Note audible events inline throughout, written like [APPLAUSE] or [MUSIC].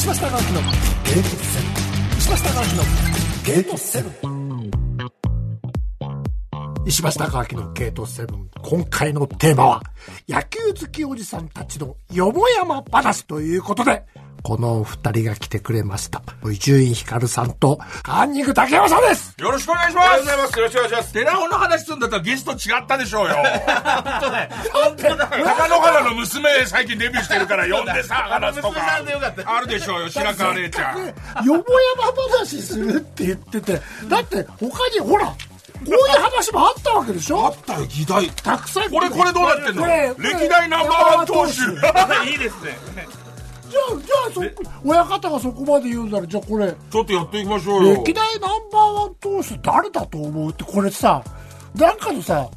石橋貴明のゲートセブン。石橋貴明のゲートセブン。石橋貴明のゲートセブン。今回のテーマは野球好きおじさんたちのよもやま話ということでこの二人が来てくれました。伊集院光さんと、カンニング竹山さんですよろしくお願いします。ありがとうございます。よろしくお願いします。寺尾の話するんだったらゲスト違ったでしょうよ。[LAUGHS] 本当だよ。本当だよ。高野原の娘最近デビューしてるから呼んでさ、[LAUGHS] 話すとか。あるでしょうよ、白川玲ちゃん。よもやま話するって言ってて、だって他にほら、こういう話もあったわけでしょあったよ、議題。たくさん。これ、これどうなってんの？歴代ナンバーワン投手。いいですね。じゃあ、じゃあそ、親方がそこまで言うんなら、じゃあこれ、ちょっとやっていきましょうよ。歴代ナンバーワン投手誰だと思う？って、これさ、なんかのさ、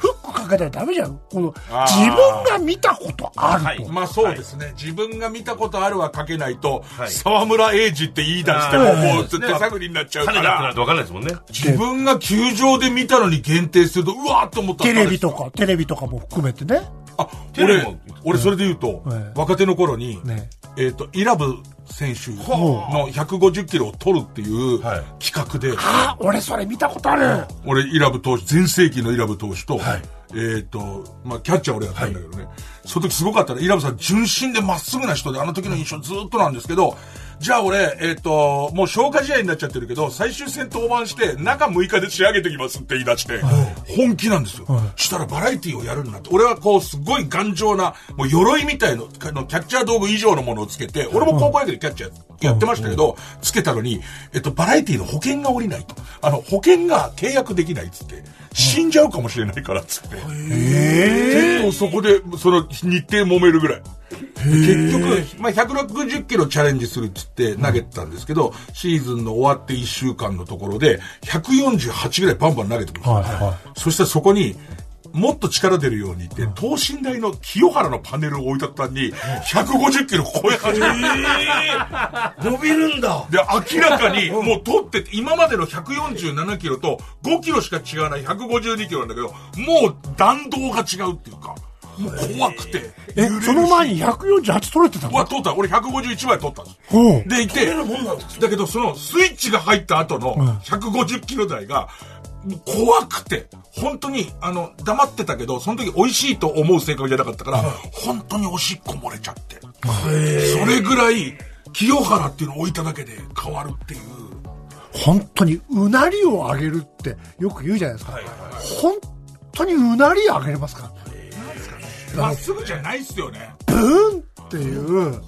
フックかけたらダメじゃん。この、自分が見たことあると。はい、まあそうですね、はい、自分が見たことあるはかけないと、はい、沢村栄治って言い出しても、もう手探りになっちゃうから。種ってわかんないですもんね。自分が球場で見たのに限定すると、うわーっと思ったテレビとか、テレビとかも含めてね。あ、俺、俺それで言うと、若手の頃に、ね、えっ、と、イラブ選手の150キロを取るっていう企画で。あ、俺それ見たことある。俺、イラブ投手、全盛期のイラブ投手と、はい、えっ、と、まあ、キャッチャー俺やったんだけどね。はい、その時すごかったら、イラブさん純真でまっすぐな人で、あの時の印象ずっとなんですけど、じゃあ俺、えっ、ー、と、もう消化試合になっちゃってるけど、最終戦登板して、中6日で仕上げてきますって言い出して、本気なんですよ。したらバラエティをやるんだって。俺はこう、すごい頑丈な、もう鎧みたいの、キャッチャー道具以上のものをつけて、俺も高校野球でキャッチャーやってましたけど、つけたのに、えっと、バラエティの保険が下りないと。あの、保険が契約できないっつって、死んじゃうかもしれないからっつって。結構そこで、その日程揉めるぐらい。結局、まあ、160キロチャレンジするっつって投げてたんですけど、シーズンの終わって1週間のところで、148ぐらいバンバン投げてくるんですよ。はいはい、そしたらそこに、もっと力出るようにって、等身大の清原のパネルを置いた途端に、150キロ超え始めた。えー、伸びるんだ。で、明らかに、もう取って、今までの147キロと5キロしか違わない152キロなんだけど、もう弾道が違うっていうか。もう怖くて。え、その前に148取れてたの？わ、取った。俺151枚取ったんです。で、いて、だけどそのスイッチが入った後の150キロ台が、怖くて、本当に、あの、黙ってたけど、その時美味しいと思う性格じゃなかったから、本当におしっこ漏れちゃって。それぐらい、清原っていうのを置いただけで変わるっていう。本当にうなりを上げるってよく言うじゃないですか。はいはいはい、本当にうなり上げれますかまっすぐじゃないっすよね。ブーンっていう。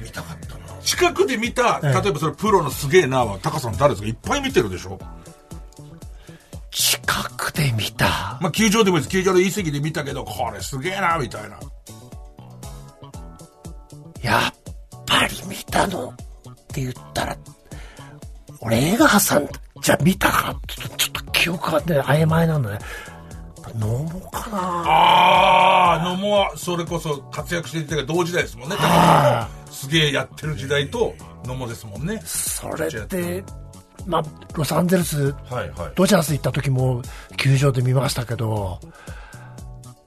見たかったな。近くで見た、例えばそれプロのすげえなは、タカさん誰ですか？いっぱい見てるでしょ近くで見た。まあ、球場でもいいです。球場のいい席で見たけど、これすげえな、みたいな。やっぱり見たのって言ったら、俺映画挟んで、じゃあ見たかちょっと記憶がね、曖昧なんだね。かなああ野茂はそれこそ活躍していたが同時代ですもんねすげえやってる時代と野茂ですもんねそれってまあ、ロサンゼルス、はいはい、ドジャース行った時も球場で見ましたけど、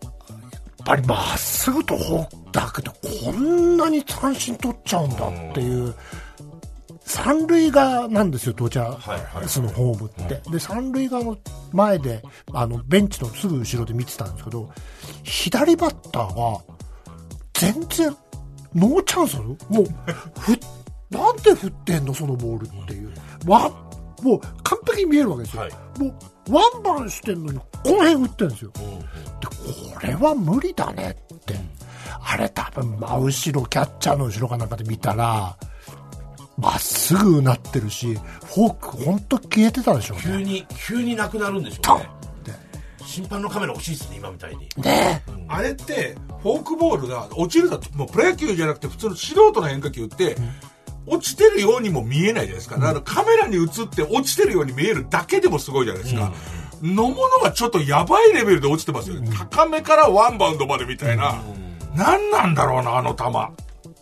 やっぱりまっすぐとフォークだけど、こんなに三振取っちゃうんだっていう、三塁側なんですよ、ドジャースのホームって。で、三塁側の前で、あの、ベンチのすぐ後ろで見てたんですけど、左バッターが、全然、ノーチャンスもう、ふ、なんで振ってんの、そのボールっていう。わ、もう完璧に見えるわけですよ。はい、もうワンバンしてんのに、この辺打ってるんですよ。で、これは無理だねって。あれ多分真後ろ、キャッチャーの後ろかなんかで見たら、まっすぐなってるし、フォークほんと消えてたでしょうね。急に、急になくなるんでしょうね。審判のカメラ欲しいですね、今みたいに。ね、うん、あれって、フォークボールが落ちるだと、もうプロ野球じゃなくて普通の素人の変化球って、うん落ちてるようにも見えないじゃないですか。だからカメラに映って落ちてるように見えるだけでもすごいじゃないですか。のものがちょっとやばいレベルで落ちてますよね。高めからワンバウンドまでみたいな。何なんだろうな、あの球。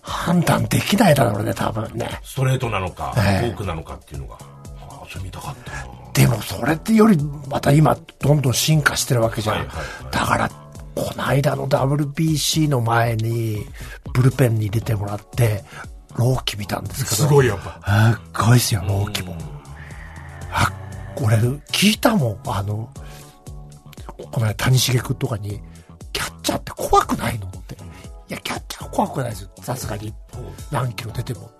判断できないだろうね、多分ね。ストレートなのか、フォークなのかっていうのが。ああ、それ見たかったでもそれってより、また今、どんどん進化してるわけじゃん。はいはいはい、だから、この間の WBC の前に、ブルペンに入れてもらって、朗希見たんですけど。すごいやっぱ。すごいですよ、朗希も。あ、俺、聞いたもん、あの、この間谷繁君とかに、キャッチャーって怖くないのって。いや、キャッチャー怖くないですよ、さすがに。何キロ出ても。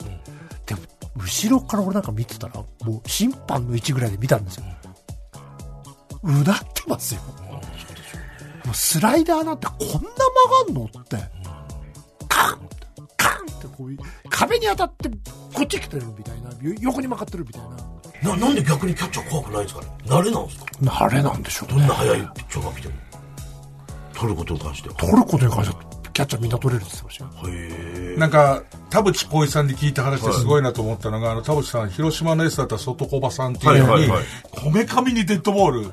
でも、後ろから俺なんか見てたら、もう審判の位置ぐらいで見たんですよ。うなってますよ。もうスライダーなんてこんな曲がんのって。カンカンってこう壁に当たってこっち来てるみたいな、横に曲がってるみたいな。な、なんで逆にキャッチャー怖くないんですかね？慣れなんですか？慣れなんでしょう、ね、どんな速いピッチャーが来ても。取ることに関しては。取ることに関してはキャッチャーみんな取れるって言ってましたよ。なんか、田淵光一さんで聞いた話ですごいなと思ったのが、あの、田淵さん、広島のエースだった外小場さんっていうのに、こめかみにデッドボール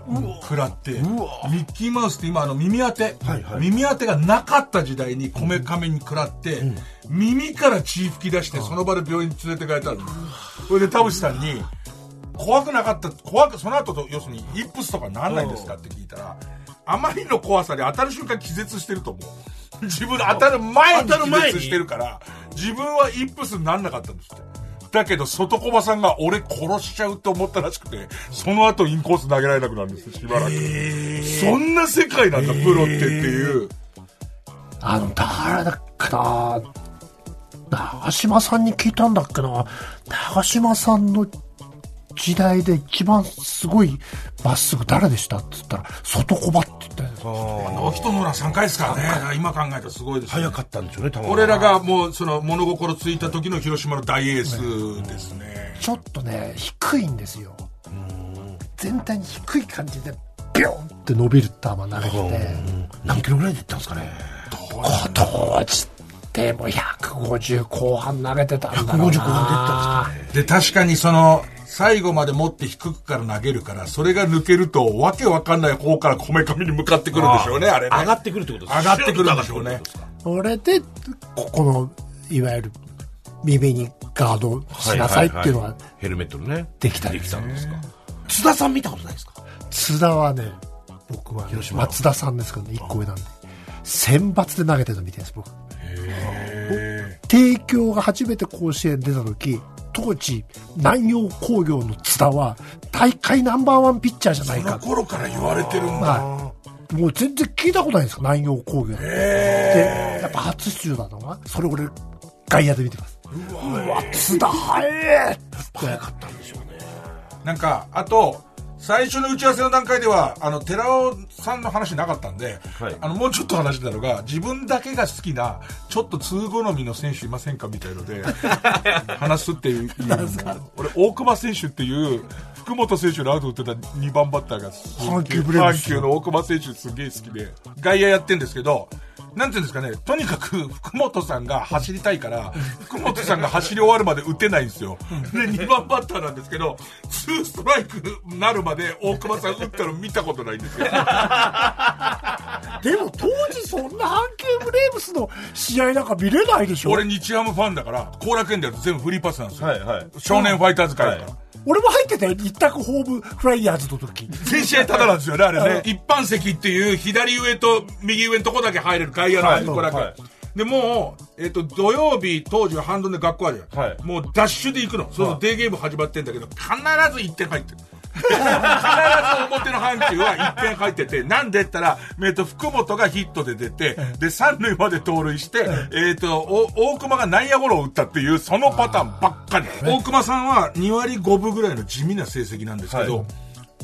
食らって、ミッキーマウスって今、あの、耳当て、耳当てがなかった時代にこめかみに食らって、耳から血吹き出して、その場で病院に連れて帰ったんです。それで田淵さんに、怖くなかった、怖く、その後と、要するに、イップスとかなんないんですかって聞いたら、あまりの怖さで当たる瞬間気絶してると思う。[LAUGHS] 自分で当たる前に気絶してるから、自分はイップスになんなかったんですって。だけど、外小場さんが俺殺しちゃうと思ったらしくて、その後インコース投げられなくなるんですしばらく。そんな世界なんだ、プロってっていう。あの、誰だっけな長島さんに聞いたんだっけな長島さんの時代で一番すごいまっすぐ誰でした？って言ったら、外小場って言ったんですよ。ノーヒットノーラン3回ですからね。今考えたらすごいです、ね、早かったんでしょうね、多分。俺らがもう、その、物心ついた時の広島の大エースですね。ちょっとね、低いんですよ。全体に低い感じで、ビョンって伸びる球投げて。何キロぐらいでいったんですかね。当時ってもう150後半投げてたんだろうな。150後半出たんですかね。で、確かにその、最後まで持って低くから投げるから、それが抜けると、わけわかんない方からこめかみに向かってくるんでしょうね、あれね。上がってくるってことです上がってくるんでしょうね。それで、ここの、いわゆる、耳にガードしなさいっていうのは、ヘルメットのね。できたできたんですか？津田さん見たことないですか？津田はね、僕は、ね、松田さんですけどね、1個上なんで。選抜で投げてるの見てるんです、僕。帝京が初めて甲子園出た時、当時、南洋工業の津田は、大会ナンバーワンピッチャーじゃないか。その頃から言われてるんだ。はい。もう全然聞いたことないんですか、南洋工業。で、やっぱ初出場なのは、それ俺、外野で見てます。うわ、津田早え早かったんでしょうね。なんか、あと、最初の打ち合わせの段階では、あの、寺尾さんの話なかったんで、はい、あの、もうちょっと話したのが、自分だけが好きな、ちょっと通好みの選手いませんかみたいので、[LAUGHS] 話すっていう。俺、大熊選手っていう、福本選手のアウト打ってた2番バッターが、阪急ブレ阪急の大熊選手すげえ好きで、外野やってんですけど、なんていうんですかね、とにかく福本さんが走りたいから、福本さんが走り終わるまで打てないんですよ。で、2番バッターなんですけど、2ストライクなるまで大熊さん打ったの見たことないんですよ。[LAUGHS] でも当時そんな阪急ブレーブスの試合なんか見れないでしょ？俺日ハムファンだから、後楽園でやると全部フリーパスなんですよ。はいはい、少年ファイターズ会だから。はい俺も入ってたよ、一択ホームフライヤーズの時。全試合ただなんですよね、あれね。一般席っていう左上と右上のとこだけ入れる外野のとこだけ。はいで、もう、えっ、ー、と、土曜日、当時は半ドンで学校あるじゃん。はい、もうダッシュで行くの。そうするとデーゲーム始まってんだけど、必ず1点入ってる。必ず表の範疇は1点入ってて、なんでったら、えっと、福本がヒットで出て、で、三塁まで盗塁して、えっと、大熊が内野ゴロを打ったっていう、そのパターンばっかり。大熊さんは2割5分ぐらいの地味な成績なんですけど、はい、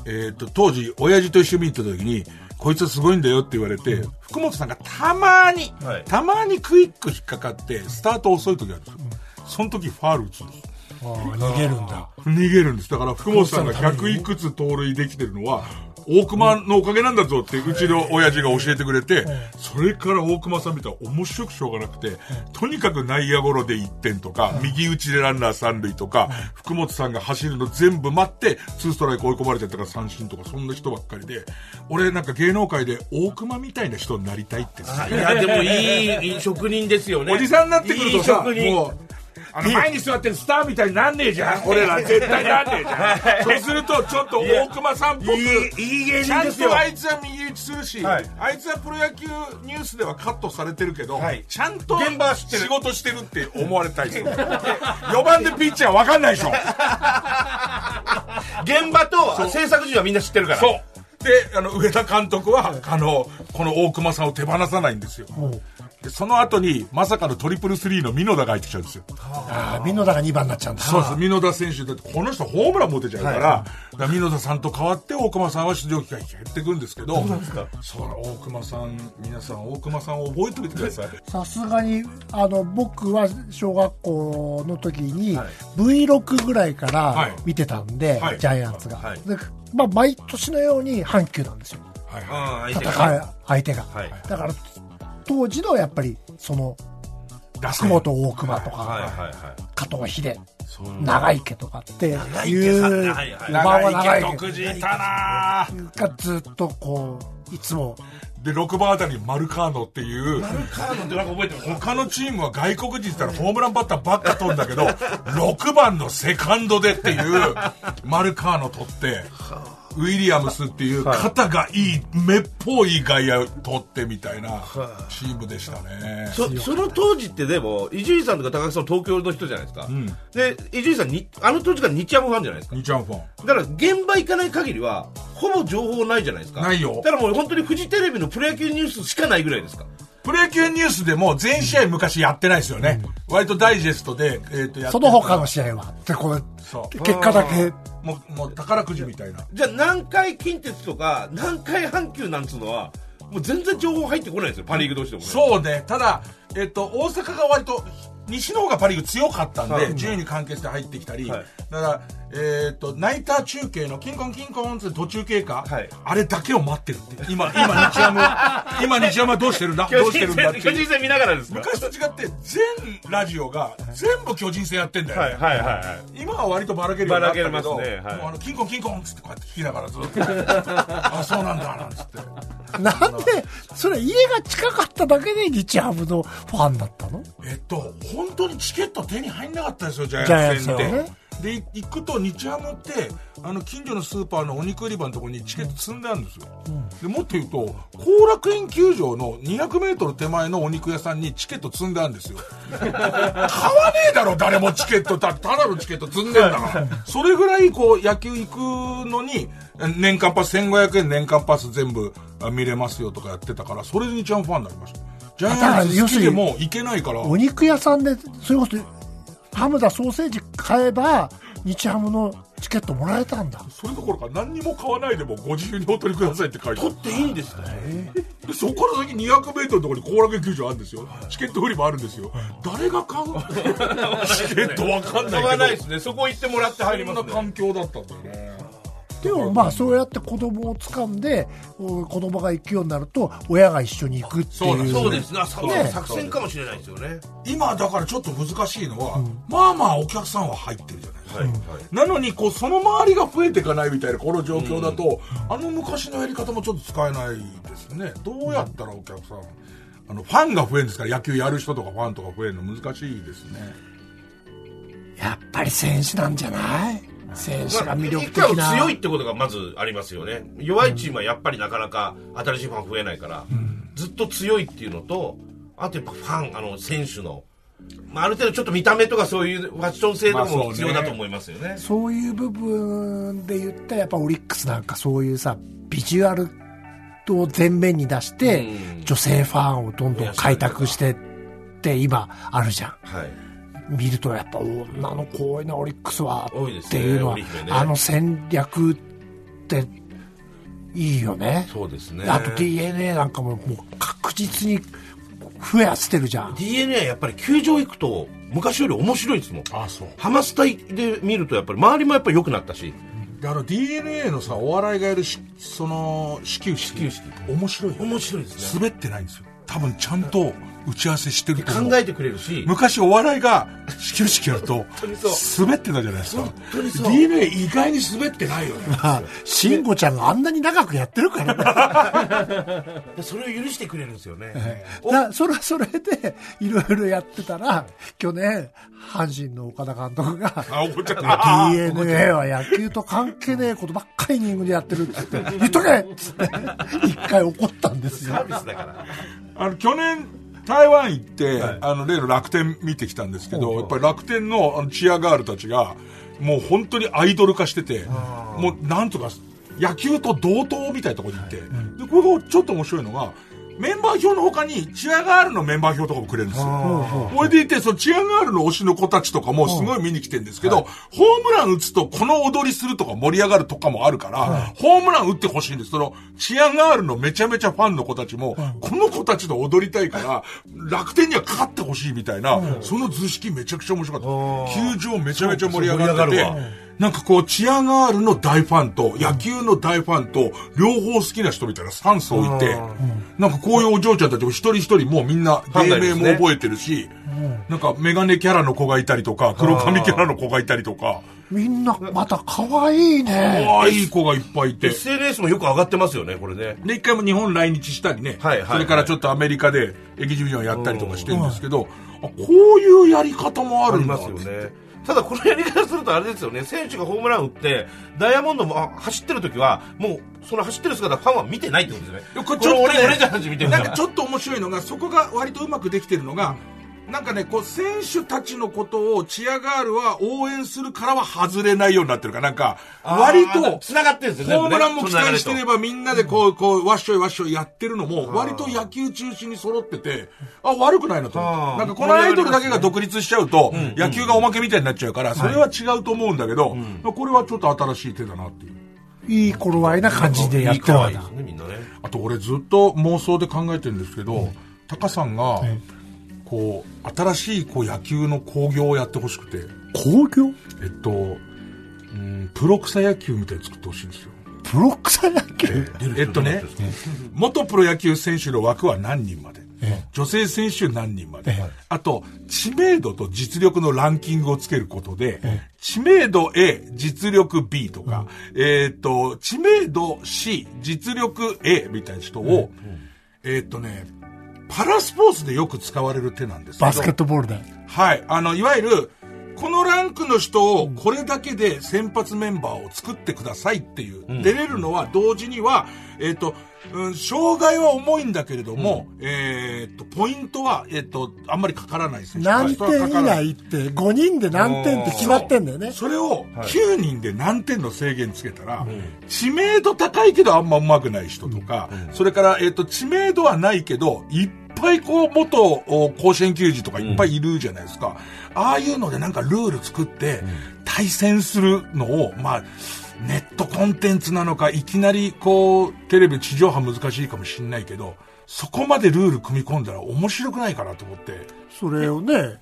えっと、当時、親父と一緒に行った時に、こいつはすごいんだよって言われて、福本さんがたまに、はい、たまにクイック引っかかって、スタート遅い時あるんですよ。その時ファール打つんです。逃げるんだ。逃げるんです。だから福本さんが100いくつ盗塁できてるのは、大熊のおかげなんだぞってうちの親父が教えてくれて、それから大熊さん見たら面白くしょうがなくて、とにかく内野ゴロで1点とか、右打ちでランナー3塁とか、福本さんが走るの全部待って、2ストライク追い込まれちゃったから三振とか、そんな人ばっかりで、俺なんか芸能界で大熊みたいな人になりたいって。いや、でもいい職人ですよね。おじさんになってくるとさ、もう、あの前に座ってるスターみたいになんねえじゃん。俺ら絶対なんねえじゃん。そうするとちょっと大熊さんっぽく。いい芸ちゃん人ですよ。とあいつは右打ちするし、はい。あいつはプロ野球ニュースではカットされてるけど、はい。ちゃんと現場仕事してるって思われたいです4番でピッチャー分かんないでしょ。[LAUGHS] 現場と制作陣はみんな知ってるから。そう。であの上田監督はあのこの大熊さんを手放さないんですよでその後にまさかのトリプルスリーの美濃田が入ってきちゃうんですよ。ああ、美濃田が2番になっちゃうんだ。そうです美濃田選手だってこの人ホームラン持てちゃうから,、だから美濃田さんと代わって大熊さんは出場機会減ってくんですけどそう大熊さん皆さん大熊さんを覚えておいてください。さすがに、あの、僕は小学校の時に、V6 ぐらいかはい。ら見てたんで、はい。ジャイアンツが。はい。でまあ、毎年のように阪急なんですよ。はい。はうん相手戦がう相手が。はい。だから、当時のやっぱり、その、福本大熊とか、はいはいはい。加藤秀、長池とかっていう、長池さんはいはい4番は長長池池独自いたな。がずっとこう、いつも、で6番あたりにマルカーノっていうカードってなんか覚えてます？他のチームは外国人って言ったらホームランバッターばっか飛んだけど6番のセカンドでっていうマルカーノ取ってウィリアムスっていう肩がいい目っぽい外野取ってみたいなチームでしたね。そその当時ってでも伊集院さんとか高木さん東京の人じゃないですか、で伊集院さんにあの当時から日ハムファンじゃないですか。2ちゃんファン。だから現場行かない限りはほぼ情報ないじゃないですか。ないよ。だからもう本当にフジテレビのプロ野球ニュースしかないぐらいですかプロ野球ニュースでも全試合昔やってないですよね、割とダイジェストで、えー、とやってその他の試合は、で、こう、そう。結果だけ、もうもう宝くじみたいな。じゃあ南海近鉄とか南海阪急なんつうのはもう全然情報入ってこないですよパ・リーグ同士でもね。そうね、ただ、えっと、大阪が割と、西の方がパ・リーグ強かったんで、はい。順位に関係して入ってきたり、はい。だから、えっと、ナイター中継のキンコンキンコンって途中経過、はい。あれだけを待ってるって。今、今、日ハム、[LAUGHS] 今、日ハムはどうしてるんだ？どうしてるんだって巨人戦見ながらですか？昔と違って、全ラジオが全部巨人戦やってんだよね。はいはいはいはい。今は割とばらけるようになったけど、ばらけますねはい。もうあのキンコンキンコンっつってこうやって聞きながらずっと、[LAUGHS] あ、そうなんだ、なんつって。なんで、それ家が近かっただけで日ハムのファンだったの？えっと、本当にチケット手に入んなかったですよ、ジャジャイアンイアンツ戦って。で、い行くと日ハムって、あの、近所のスーパーのお肉売り場のところにチケット積んであるんですよ。で、もっと言うと、後楽園球場の200メートル手前のお肉屋さんにチケット積んであるんですよ。[LAUGHS] 買わねえだろ、誰もチケット。たただのチケット積んでんだから。それぐらい、こう、野球行くのに、年間パス、1500円年間パス全部あ見れますよとかやってたから、それで日ハムファンになりました。ジャイアンツ好きでも行けないから。お肉屋さんで、それこそ、ハムだソーセージ買えば、日ハムのチケットもらえたんだ。それどころか何にも買わないでもご自由にお取りくださいって書いてある。取っていいんですかでそこから先200メートルのところに後楽園球場あるんですよ。チケット売り場あるんですよ。誰が買う？[LAUGHS] チケットわかんないけど。買わないですね。そこ行ってもらって入りそんなますね環境だったんだよねでもまあそうやって子供を掴んで、お子供が行くようになると、親が一緒に行くっていう。そうです。そうですね作戦かもしれないですよね。今だからちょっと難しいのは、まあまあお客さんは入ってるじゃないですか、はいはい。なのにこうその周りが増えていかないみたいなこの状況だと、あの昔のやり方もちょっと使えないですね。どうやったらお客さんあのファンが増えるんですか？ら野球やる人とかファンとか増えるの難しいですね。やっぱり選手なんじゃない？選手が魅力的まあな。強いってことがまずありますよね。弱いチームはやっぱりなかなか新しいファン増えないから、ずっと強いっていうのとあとやっぱファンあの選手の、まあ、ある程度ちょっと見た目とかそういうファッション性とかまあそうね。も必要だと思いますよね,、そういう部分で言ったらやっぱオリックスなんかそういうさ、ビジュアルを前面に出してう、ん。女性ファンをどんどん開拓してって今あるじゃん。はい見るとやっぱ女の子多いなオリックスは。多いですねっていうのは、織姫ね。あの戦略っていいよね。そうですね。あと DNA なんかももう確実に増やしてるじゃん。DNA はやっぱり球場行くと昔より面白いですもん。あそう。ハマスタで見るとやっぱり周りもやっぱり良くなったし。であの DNA のさお笑いがやるしその始球式。始球式。面白いよ面白いですね。滑ってないんですよ。多分ちゃんと打ち合わせしてると考えてくれるし。昔お笑いが始球式やると [LAUGHS] 滑ってたじゃないですか。DNA 意外に滑ってないよね。[LAUGHS] 慎吾ちゃんがあんなに長くやってるからね。[LAUGHS] それを許してくれるんですよね、だそれはそれでいろいろやってたら去年阪神の岡田監督が DNA は野球と関係ねえことばっかりイニングでやってるって言って言っとけっつって一回怒ったんですよ。サービスだから。あの去年台湾行って、はい、あの例の楽天見てきたんですけど、やっぱり楽天のあのチアガールたちがもう本当にアイドル化しててもうなんとか野球と同等みたいなところに行って、でこれがちょっと面白いのがメンバー表の他にチアガールのメンバー表とかもくれるんですよ。これでいて、そのチアガールの推しの子たちとかもすごい見に来てるんですけど、ホームラン打つとこの踊りするとか盛り上がるとかもあるから、ホームラン打ってほしいんです。その、チアガールのめちゃめちゃファンの子たちも、この子たちと踊りたいから、楽天には勝ってほしいみたいな、その図式めちゃくちゃ面白かった。球場めちゃめちゃ盛り上がってて、なんかこう、チアガールの大ファンと、野球の大ファンと、両方好きな人みたいな3層いて、なんかこういうお嬢ちゃんたちも一人一人もうみんな芸名も覚えてるし、なんかメガネキャラの子がいたりとか、黒髪キャラの子がいたりとか。みんな、また可愛いね。可愛い子がいっぱいいて。SNS もよく上がってますよね、これね。で、一回も日本来日したりね。はいはい、それからちょっとアメリカでエキジビジョンやったりとかしてるんですけど、あこういうやり方もあるんだ。ありますよね。ただこのやり方するとあれですよね、選手がホームラン打って、ダイヤモンドも走ってる時は、もうその走ってる姿ファンは見てないってことですね。これちょっと、ね、俺、俺じゃ見てるなんかちょっと面白いのが、そこが割とうまくできてるのが、なんかね、こう、選手たちのことをチアガールは応援するからは外れないようになってるか。なんか、割と、繋がってるんですよホームランも期待してればみんなでこう、こう、わっしょいわっしょいやってるのも、割と野球中心に揃ってて、あ、悪くないなと。なんかこのアイドルだけが独立しちゃうと、野球がおまけみたいになっちゃうから、それは違うと思うんだけど、これはちょっと新しい手だなっていう。いい頃合いな感じでやってるわけだ。あと俺ずっと妄想で考えてるんですけど、タカさんが、こう新しいこう野球の興行をやってほしくて。興行？えっと、うん、プロ草野球みたいに作ってほしいんですよ。プロ草野球？えっとね元プロ野球選手の枠は何人まで？女性選手何人まで、あと、知名度と実力のランキングをつけることで、知名度 A、実力 B とか、えっと、知名度 C、実力 A みたいな人を、えっとね、パラスポーツでよく使われる手なんですバスケットボールで。はい。あの、いわゆる、このランクの人をこれだけで先発メンバーを作ってくださいっていう、うん、出れるのは同時には、えっ、ー、と、うん、障害は重いんだけれども、うん、えっ、と、ポイントは、えっ、ー、と、あんまりかからない選手。何点以内って5人で何点って決まってんだよね。それを9人で何点の制限つけたら、はい、知名度高いけどあんま上手くない人とか、うん、それから、えっ、と、知名度はないけど、いっぱいこう、元甲子園球児とかいっぱいいるじゃないですか。ああいうのでなんかルール作って、対戦するのを、まあ、ネットコンテンツなのか、いきなりこう、テレビ地上波難しいかもしんないけど、そこまでルール組み込んだら面白くないかなと思って。それをね、はい、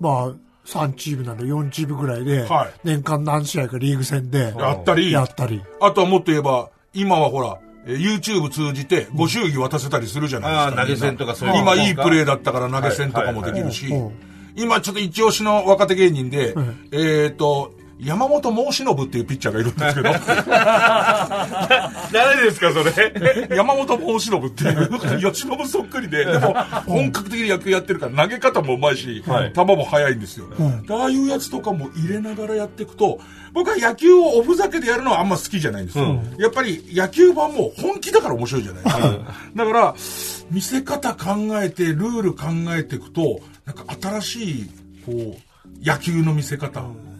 まあ、3チームなの4チームぐらいで、はい、年間何試合かリーグ戦で、やったり、やったり。あとはもっと言えば、今はほら、YouTube 通じてご祝儀渡せたりするじゃないですか。投げ銭とかそういう今いいプレーだったから投げ銭とかもできるし、今ちょっと一押しの若手芸人で、えっと、山本申し信っていうピッチャーがいるんですけど。[LAUGHS] 誰ですか、それ？[LAUGHS] 山本申し信っていう、吉信そっくりで、でも、本格的に野球やってるから投げ方もうまいし、はい、球も速いんですよ、うん。ああいうやつとかも入れながらやっていくと、僕は野球をおふざけでやるのはあんま好きじゃないんですよ。うん、やっぱり野球版も本気だから面白いじゃないですか。だから、見せ方考えて、ルール考えていくと、なんか新しい、こう、野球の見せ方。うん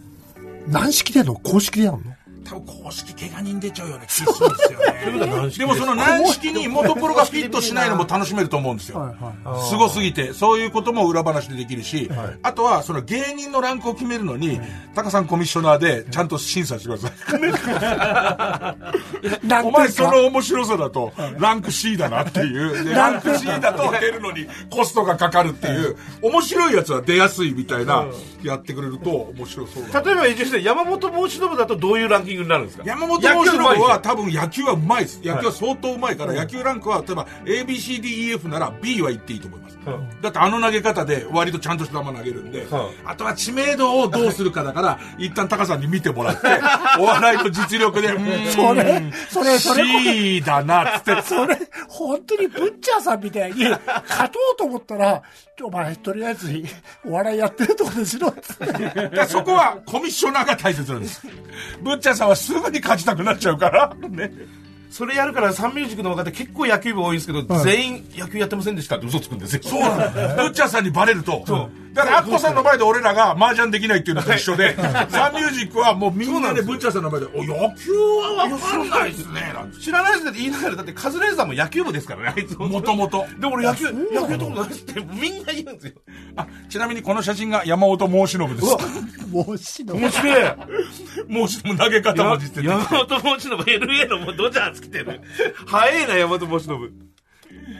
軟式でやるの？公式でやるの？多分公式怪我人出ちゃうよね気するんですよね。でもその軟式に元プロがフィットしないのも楽しめると思うんですよ。すごすぎて。そういうことも裏話でできるし、はい、あとはその芸人のランクを決めるのに、タカさんコミッショナーでちゃんと審査してくださいお前その面白さだとランク C だなっていう。[LAUGHS] ランク C だと出るのにコストがかかるっていう面白いやつは出やすいみたいなやってくれると面白そう例えば山本申し信だとどういうランキングキングになるんですか？山本由伸は多分野球はうまいです。野球は相当うまいから、野球ランクは例えば ABCDEF なら B は言っていいと思います。だってあの投げ方で割とちゃんとした球投げるんで、あとは知名度をどうするかだから、一旦タカさんに見てもらって、[LAUGHS] お笑いの実力で、それ、それ、それ。C だな、つって。[LAUGHS] それ、本当にブッチャーさんみたいに、勝とうと思ったら、お前、とりあえず、お笑いやってるとこでしろ、つって。そこはコミッショナーが大切なんです。ブッチャーさんはすぐに勝ちたくなっちゃうから、ね。それやるからサンミュージックの若手結構野球部多いんですけど、はい、全員野球やってませんでしたって嘘つくんですよ。そうなんだ、ね。ブッチャーさんにバレると。だから、アッコさんの前で俺らが麻雀できないっていうのと一緒で、サンミュージックはもうみんなでブッチャーさんの前で、お、野球はわかんないですね。知らないですって言いながら、だってカズレーザーも野球部ですからね、あいつもともと。で、俺野球、野球ともないってみんな言うんですよ。あ、ちなみにこの写真が山本申し信です。申し信面白い。申し信投げ方も実践山本申し信、LA のもうドジャーつけてる。早いな、山本申し信。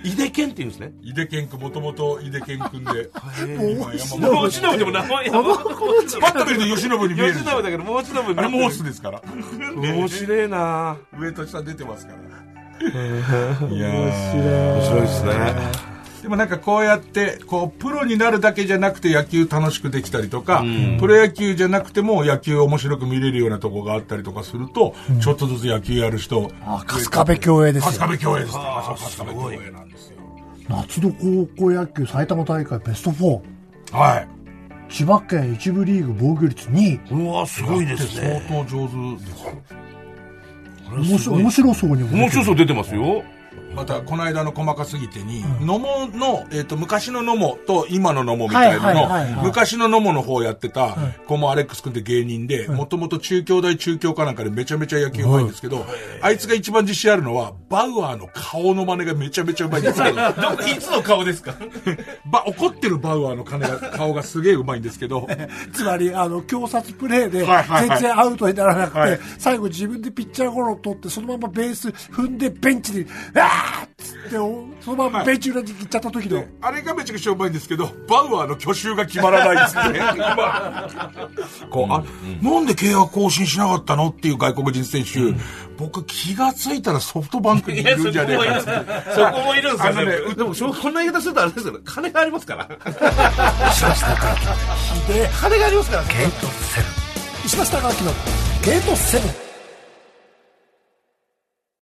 井出健って言うんですね。井出健くん、もともと井出健くんで。もう、もうしのぶでも名前、パッと見ると吉信に見える。吉信だけど、もうしのぶあれモースですから。面白いな上と下出てますから。いや面白いですね。でもなんかこうやって、こう、プロになるだけじゃなくて野球楽しくできたりとか、うん、プロ野球じゃなくても野球面白く見れるようなとこがあったりとかすると、うん、ちょっとずつ野球やる人。あ、春日部競泳ですよ。春日部競泳です。あ、そう、春日部競泳なんですよ。夏の高校野球埼玉大会ベスト4。はい。千葉県一部リーグ防御率2位。うわ、すごいですね。相当上手ですよ。面白そうに面白そう出てますよ。またこの間の細かすぎてに、野茂の、えっ、と、昔の野茂と今の野茂みたいなの、昔の野茂の方やってた、子もアレックス君って芸人で、もともと中京大中京かなんかでめちゃめちゃ野球うまいんですけど、あいつが一番自信あるのは、バウアーの顔の真似がめちゃめちゃうまいんですけ [LAUGHS] ど。どいつの顔ですか？[LAUGHS] ば、怒ってるバウアーの金が [LAUGHS] 顔がすげえうまいんですけど。つまり、あの、強殺プレーで、全然アウトにならなくて、最後自分でピッチャーゴロを取って、そのままベース踏んでベンチで、あーっつって、そのままベンチ裏に行っちゃった時の、あれがめちゃくちゃうまいんですけど、バウアーの去就が決まらないですね。[LAUGHS] こう、あ、なんで契約更新しなかったのっていう外国人選手、僕気がついたらソフトバンクにいるんじゃねえかそこもいるんですよね。でも、こんな言い方するとあれですけど、金がありますから。石橋貴明で、金がありますから、ゲートセブン。石橋貴明のゲートセブン。